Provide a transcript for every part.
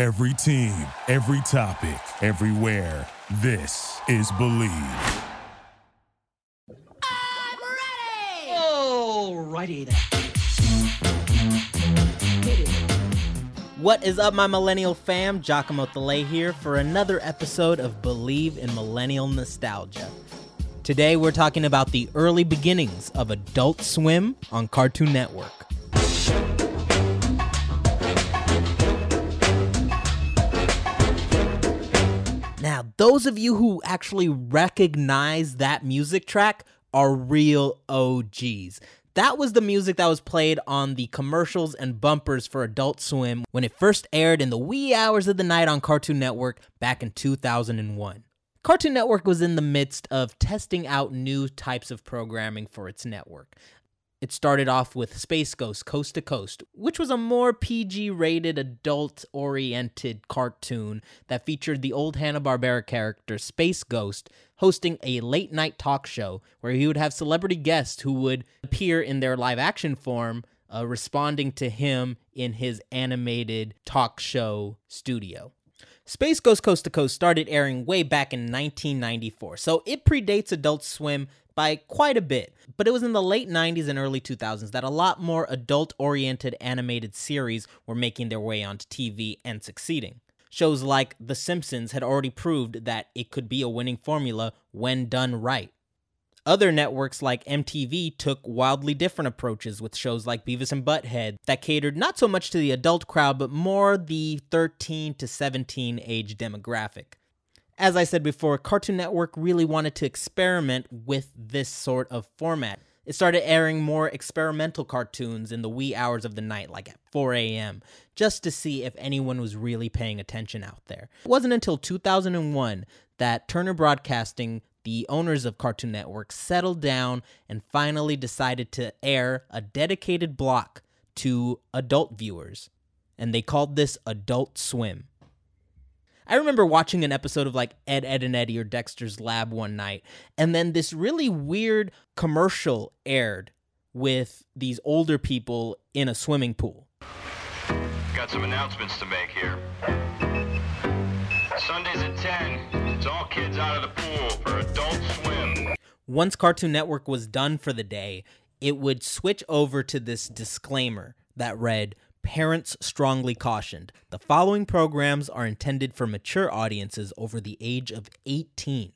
Every team, every topic, everywhere. This is Bleav. I'm ready! Alrighty then. What is up, my millennial fam? Giacomo Thillet here for another episode of Bleav in Millennial Nostalgia. Today, we're talking about the early beginnings of Adult Swim on Cartoon Network. Now, those of you who actually recognize that music track are real OGs. That was the music that was played on the commercials and bumpers for Adult Swim when it first aired in the wee hours of the night on Cartoon Network back in 2001. Cartoon Network was in the midst of testing out new types of programming for its network. It started off with Space Ghost Coast to Coast, which was a more PG rated, adult oriented cartoon that featured the old Hanna-Barbera character Space Ghost hosting a late night talk show where he would have celebrity guests who would appear in their live action form, uh, responding to him in his animated talk show studio. Space Ghost Coast to Coast started airing way back in 1994, so it predates Adult Swim by quite a bit. But it was in the late 90s and early 2000s that a lot more adult oriented animated series were making their way onto TV and succeeding. Shows like The Simpsons had already proved that it could be a winning formula when done right. Other networks like MTV took wildly different approaches with shows like Beavis and Butthead that catered not so much to the adult crowd but more the 13 to 17 age demographic. As I said before, Cartoon Network really wanted to experiment with this sort of format. It started airing more experimental cartoons in the wee hours of the night, like at 4 a.m., just to see if anyone was really paying attention out there. It wasn't until 2001 that Turner Broadcasting, the owners of Cartoon Network, settled down and finally decided to air a dedicated block to adult viewers. And they called this Adult Swim. I remember watching an episode of like Ed, Ed, and Eddy or Dexter's Lab one night, and then this really weird commercial aired with these older people in a swimming pool. Got some announcements to make here. Sundays at 10, it's all kids out of the pool for Adult Swim. Once Cartoon Network was done for the day, it would switch over to this disclaimer that read, Parents strongly cautioned. The following programs are intended for mature audiences over the age of 18.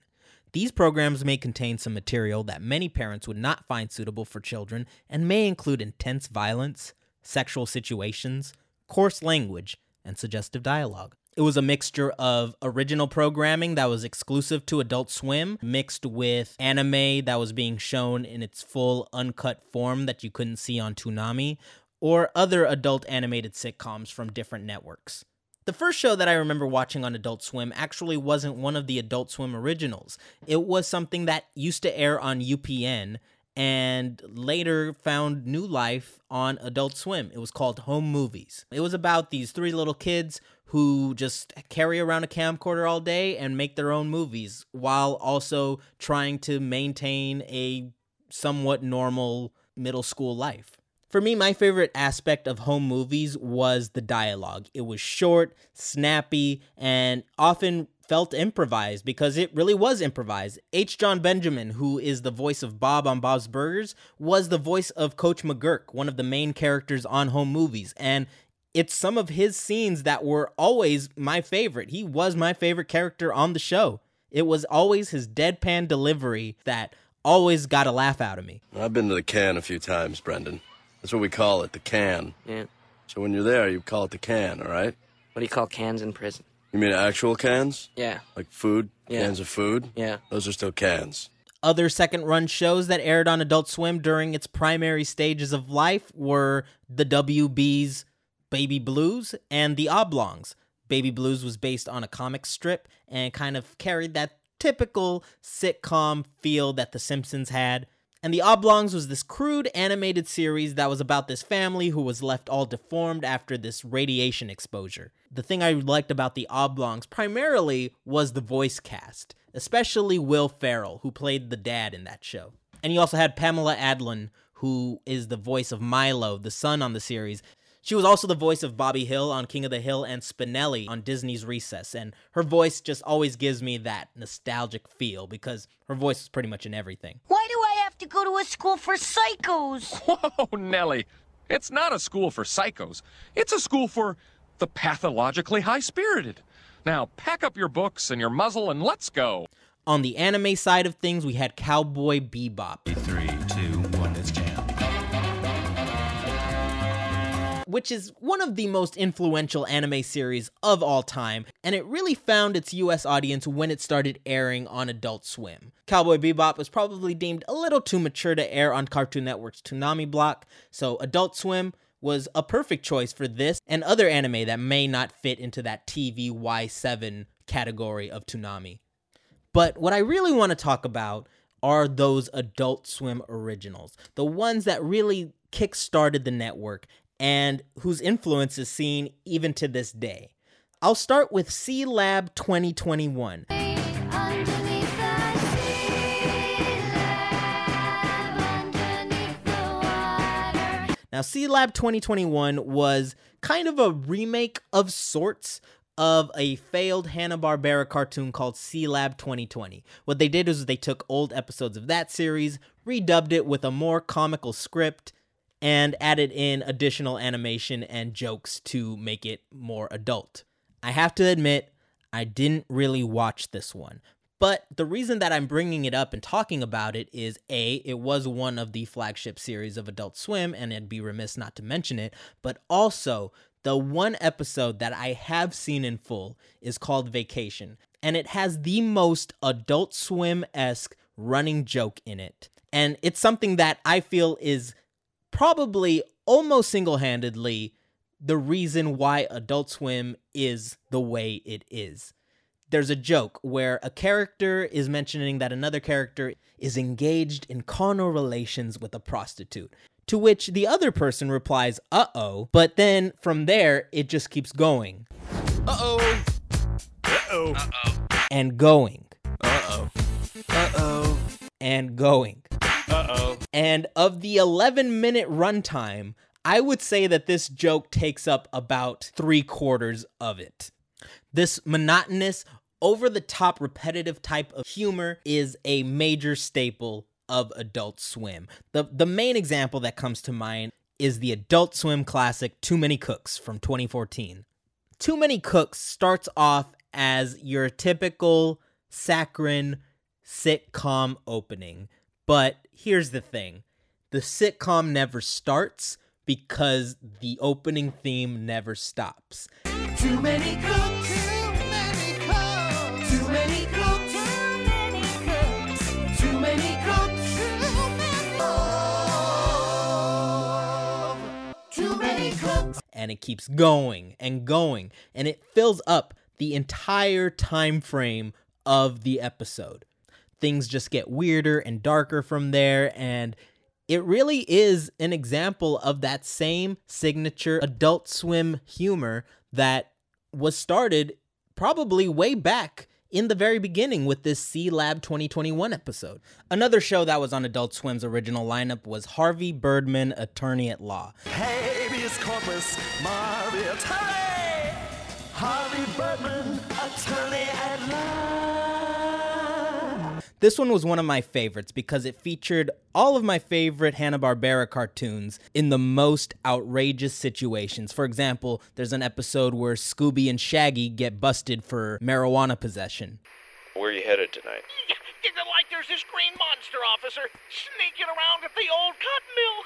These programs may contain some material that many parents would not find suitable for children and may include intense violence, sexual situations, coarse language, and suggestive dialogue. It was a mixture of original programming that was exclusive to Adult Swim, mixed with anime that was being shown in its full uncut form that you couldn't see on Toonami, or other adult animated sitcoms from different networks. The first show that I remember watching on Adult Swim actually wasn't one of the Adult Swim originals. It was something that used to air on UPN and later found new life on Adult Swim. It was called Home Movies. It was about these three little kids who just carry around a camcorder all day and make their own movies while also trying to maintain a somewhat normal middle school life. For me, my favorite aspect of home movies was the dialogue. It was short, snappy, and often felt improvised because it really was improvised. H. Jon Benjamin, who is the voice of Bob on Bob's Burgers, was the voice of Coach McGurk, one of the main characters on home movies. And it's some of his scenes that were always my favorite. He was my favorite character on the show. It was always his deadpan delivery that always got a laugh out of me. I've been to the can a few times, Brendon. That's what we call it, the can. Yeah. So when you're there, you call it the can, all right? What do you call cans in prison? You mean actual cans? Yeah. Like food? Yeah. Cans of food? Yeah. Those are still cans. Other second run shows that aired on Adult Swim during its primary stages of life were the WB's Baby Blues and The Oblongs. Baby Blues was based on a comic strip and kind of carried that typical sitcom feel that The Simpsons had. And The Oblongs was this crude animated series that was about this family who was left all deformed after this radiation exposure. The thing I liked about The Oblongs primarily was the voice cast, especially Will Ferrell, who played the dad in that show. And you also had Pamela Adlon, who is the voice of Milo, the son on the series. She was also the voice of Bobby Hill on King of the Hill and Spinelli on Disney's Recess, and her voice just always gives me that nostalgic feel because her voice is pretty much in everything. I have to go to a school for psychos? Whoa, Nellie. It's not a school for psychos. It's a school for the pathologically high spirited. Now, pack up your books and your muzzle and let's go. On the anime side of things, we had Cowboy Bebop. Three, two, one, let's jam. Which is one of the most influential anime series of all time, and it really found its US audience when it started airing on Adult Swim. Cowboy Bebop was probably deemed a little too mature to air on Cartoon Network's Toonami block, so Adult Swim was a perfect choice for this and other anime that may not fit into that TV Y7 category of Toonami. But what I really want to talk about are those Adult Swim originals, the ones that really kick-started the network and whose influence is seen even to this day. I'll start with Sealab 2021. Now, Sealab 2021 was kind of a remake of sorts of a failed Hanna-Barbera cartoon called Sealab 2020. What they did is they took old episodes of that series, redubbed it with a more comical script, and added in additional animation and jokes to make it more adult. I have to admit, I didn't really watch this one. But the reason that I'm bringing it up and talking about it is A, it was one of the flagship series of Adult Swim, and it'd be remiss not to mention it, but also the one episode that I have seen in full is called Vacation, and it has the most Adult Swim esque running joke in it. And it's something that I feel is probably almost single handedly the reason why Adult Swim is the way it is. There's a joke where a character is mentioning that another character is engaged in carnal relations with a prostitute. To which the other person replies, uh oh. But then from there, it just keeps going. Uh oh. Uh oh. Uh-oh. And going. Uh oh. Uh oh. And going. And of the 11 minute runtime, I would say that this joke takes up about three quarters of it. This monotonous, over the top, repetitive type of humor is a major staple of Adult Swim. The, the main example that comes to mind is the Adult Swim classic Too Many Cooks from 2014. Too Many Cooks starts off as your typical saccharine sitcom opening. But here's the thing the sitcom never starts because the opening theme never stops. Too many cooks. Too many cooks. Too many cooks. Too many cooks. Too many cooks. Too many cooks. And it keeps going and going, and it fills up the entire time frame of the episode. Things just get weirder and darker from there, and it really is an example of that same signature adult swim humor that was started probably way back in the very beginning with this Sealab 2021 episode. Another show that was on Adult Swim's original lineup was Harvey Birdman, Attorney at Law. Habeas corpus, Tully. Harvey Birdman, attorney at law. This one was one of my favorites because it featured all of my favorite Hanna-Barbera cartoons in the most outrageous situations. For example, there's an episode where Scooby and Shaggy get busted for marijuana possession. Where are you headed tonight? Is it like there's this green monster officer sneaking around at the old cotton mill?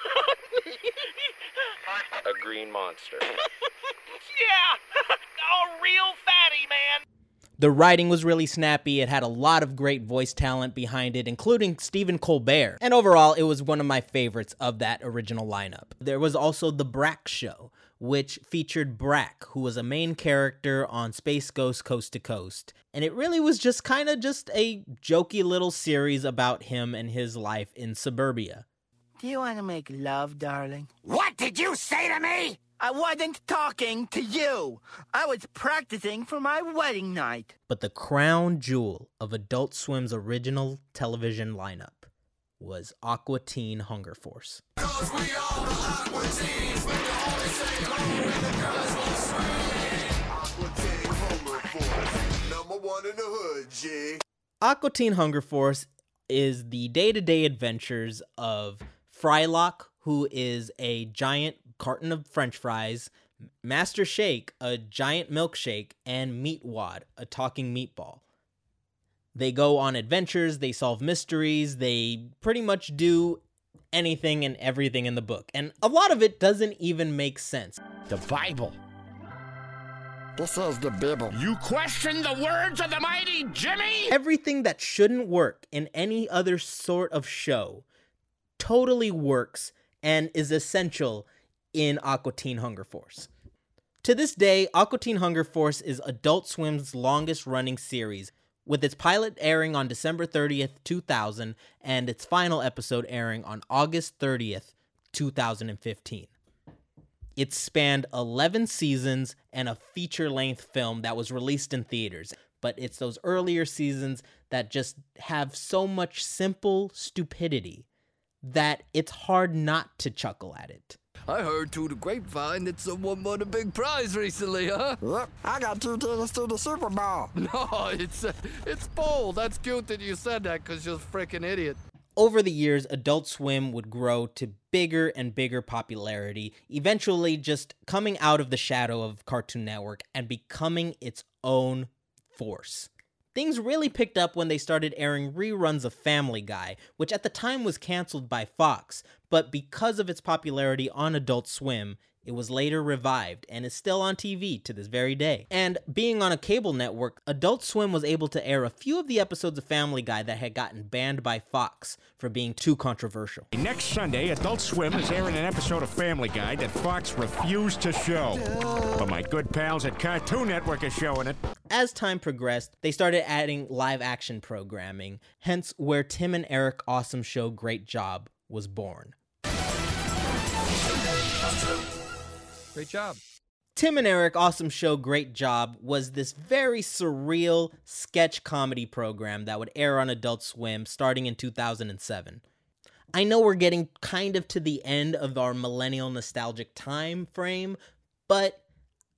A green monster. yeah, a real fatty, man. The writing was really snappy. It had a lot of great voice talent behind it, including Stephen Colbert. And overall, it was one of my favorites of that original lineup. There was also The Brak Show, which featured Brak, who was a main character on Space Ghost Coast to Coast. And it really was just kind of just a jokey little series about him and his life in suburbia. Do you want to make love, darling? What did you say to me? I wasn't talking to you. I was practicing for my wedding night. But the crown jewel of Adult Swim's original television lineup was Aqua Teen Hunger Force. Number one in the hood, G. Aqua Teen Hunger Force is the day to day adventures of Frylock, who is a giant carton of french fries, Master Shake, a giant milkshake, and Meatwad, a talking meatball. They go on adventures, they solve mysteries, they pretty much do anything and everything in the book. And a lot of it doesn't even make sense. The Bible. This is the Bible. You question the words of the mighty Jimmy? Everything that shouldn't work in any other sort of show totally works and is essential in Aqua Teen Hunger Force. To this day, Aqua Teen Hunger Force is Adult Swim's longest running series, with its pilot airing on December 30th, 2000, and its final episode airing on August 30th, 2015. It spanned 11 seasons and a feature length film that was released in theaters. But it's those earlier seasons that just have so much simple stupidity that it's hard not to chuckle at it. I heard through the grapevine that someone won a big prize recently, huh? Look, I got two tickets to the Super Bowl. No, it's uh, it's bold. That's cute that you said that because you're a freaking idiot. Over the years, Adult Swim would grow to bigger and bigger popularity, eventually just coming out of the shadow of Cartoon Network and becoming its own force. Things really picked up when they started airing reruns of Family Guy, which at the time was canceled by Fox, but because of its popularity on Adult Swim, it was later revived and is still on TV to this very day. And being on a cable network, Adult Swim was able to air a few of the episodes of Family Guy that had gotten banned by Fox for being too controversial. Next Sunday, Adult Swim is airing an episode of Family Guy that Fox refused to show. But my good pals at Cartoon Network are showing it. As time progressed, they started adding live action programming, hence where Tim and Eric Awesome Show Great Job was born. Great job. Tim and Eric Awesome Show Great Job was this very surreal sketch comedy program that would air on Adult Swim starting in 2007. I know we're getting kind of to the end of our millennial nostalgic time frame, but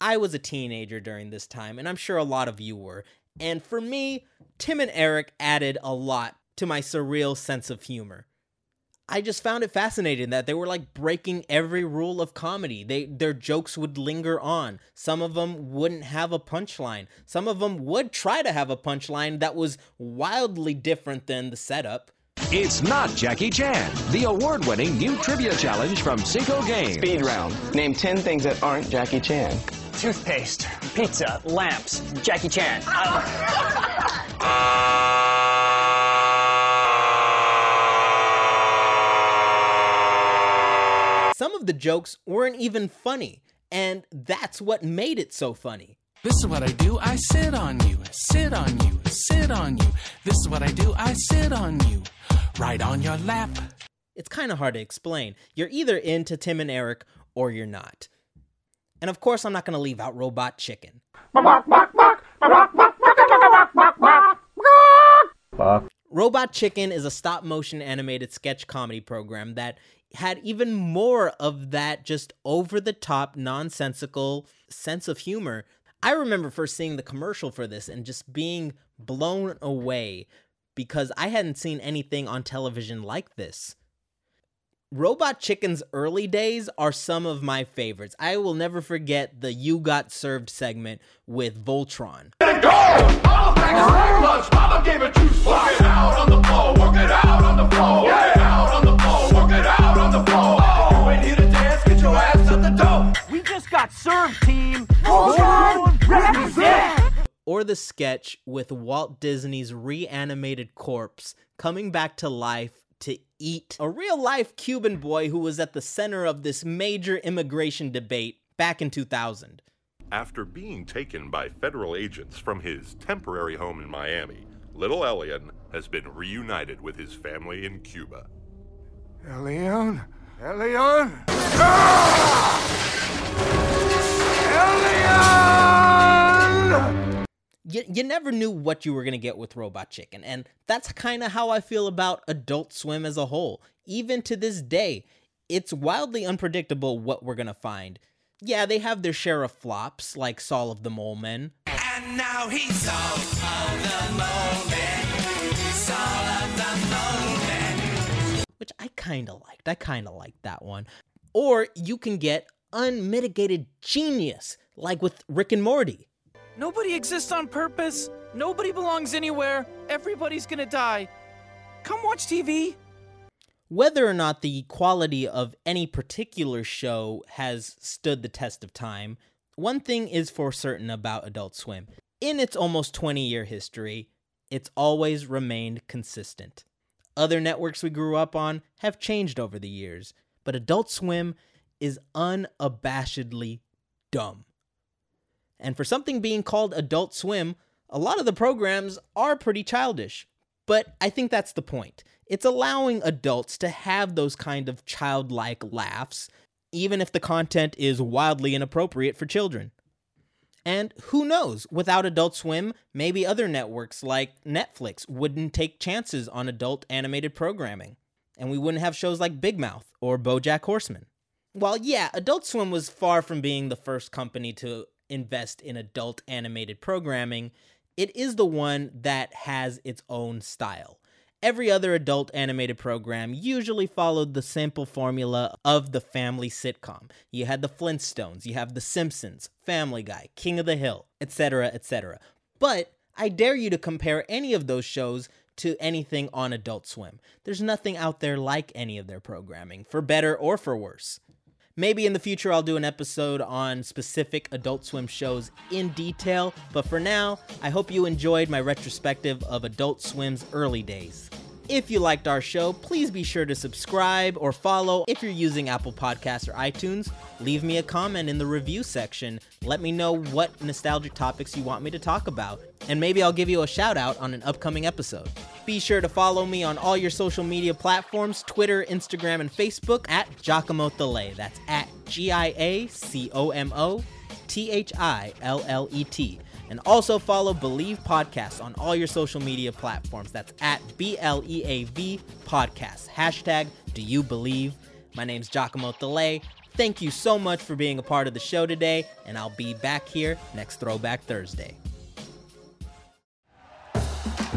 I was a teenager during this time, and I'm sure a lot of you were. And for me, Tim and Eric added a lot to my surreal sense of humor. I just found it fascinating that they were like breaking every rule of comedy. They their jokes would linger on. Some of them wouldn't have a punchline. Some of them would try to have a punchline that was wildly different than the setup. It's not Jackie Chan, the award winning new trivia challenge from Cinco Games. Speed round. Name 10 things that aren't Jackie Chan. Toothpaste, pizza, lamps, Jackie Chan. Some of the jokes weren't even funny, and that's what made it so funny. This is what I do. I sit on you, sit on you, sit on you. This is what I do. I sit on you, right on your lap. It's kind of hard to explain. You're either into Tim and Eric or you're not. And of course, I'm not going to leave out Robot Chicken. Robot Chicken is a stop motion animated sketch comedy program that had even more of that just over the top, nonsensical sense of humor. I remember first seeing the commercial for this and just being blown away because I hadn't seen anything on television like this. Robot Chicken's early days are some of my favorites. I will never forget the You Got Served segment with Voltron. Mama gave it juice. Work it out on the floor. Work it out on the floor. Work it out on the floor. Work it out on the floor. Oh, you ain't here to dance. Get your ass at the door. We just got served, team. Voltron, represent. Or the sketch with Walt Disney's reanimated corpse coming back to life to eat a real life Cuban boy who was at the center of this major immigration debate back in 2000. After being taken by federal agents from his temporary home in Miami, little Elian has been reunited with his family in Cuba. Elian, Elion? Ah! Elion! You, you never knew what you were going to get with Robot Chicken. And that's kind of how I feel about Adult Swim as a whole. Even to this day, it's wildly unpredictable what we're going to find. Yeah, they have their share of flops, like Saul of the Mole Men. And now he's Saul of the Mole Man. Saul of the Mole Man. which I kind of liked. I kind of liked that one. Or you can get unmitigated genius, like with Rick and Morty. Nobody exists on purpose. Nobody belongs anywhere. Everybody's gonna die. Come watch TV. Whether or not the quality of any particular show has stood the test of time, one thing is for certain about Adult Swim. In its almost 20 year history, it's always remained consistent. Other networks we grew up on have changed over the years, but Adult Swim is unabashedly dumb. And for something being called Adult Swim, a lot of the programs are pretty childish. But I think that's the point. It's allowing adults to have those kind of childlike laughs, even if the content is wildly inappropriate for children. And who knows, without Adult Swim, maybe other networks like Netflix wouldn't take chances on adult animated programming, and we wouldn't have shows like Big Mouth or Bojack Horseman. While, yeah, Adult Swim was far from being the first company to invest in adult animated programming, it is the one that has its own style. Every other adult animated program usually followed the simple formula of the family sitcom. You had the Flintstones, you have The Simpsons, Family Guy, King of the Hill, etc., etc. But I dare you to compare any of those shows to anything on Adult Swim. There's nothing out there like any of their programming, for better or for worse. Maybe in the future I'll do an episode on specific Adult Swim shows in detail, but for now, I hope you enjoyed my retrospective of Adult Swim's early days. If you liked our show, please be sure to subscribe or follow if you're using Apple Podcasts or iTunes. Leave me a comment in the review section. Let me know what nostalgic topics you want me to talk about, and maybe I'll give you a shout out on an upcoming episode. Be sure to follow me on all your social media platforms Twitter, Instagram, and Facebook at Giacomo Thillet. That's at G I A C O M O T H I L L E T. And also follow Bleav Podcast on all your social media platforms. That's at B L E A V Podcast. Hashtag Do You Bleav? My name's Giacomo Thillet. Thank you so much for being a part of the show today, and I'll be back here next Throwback Thursday.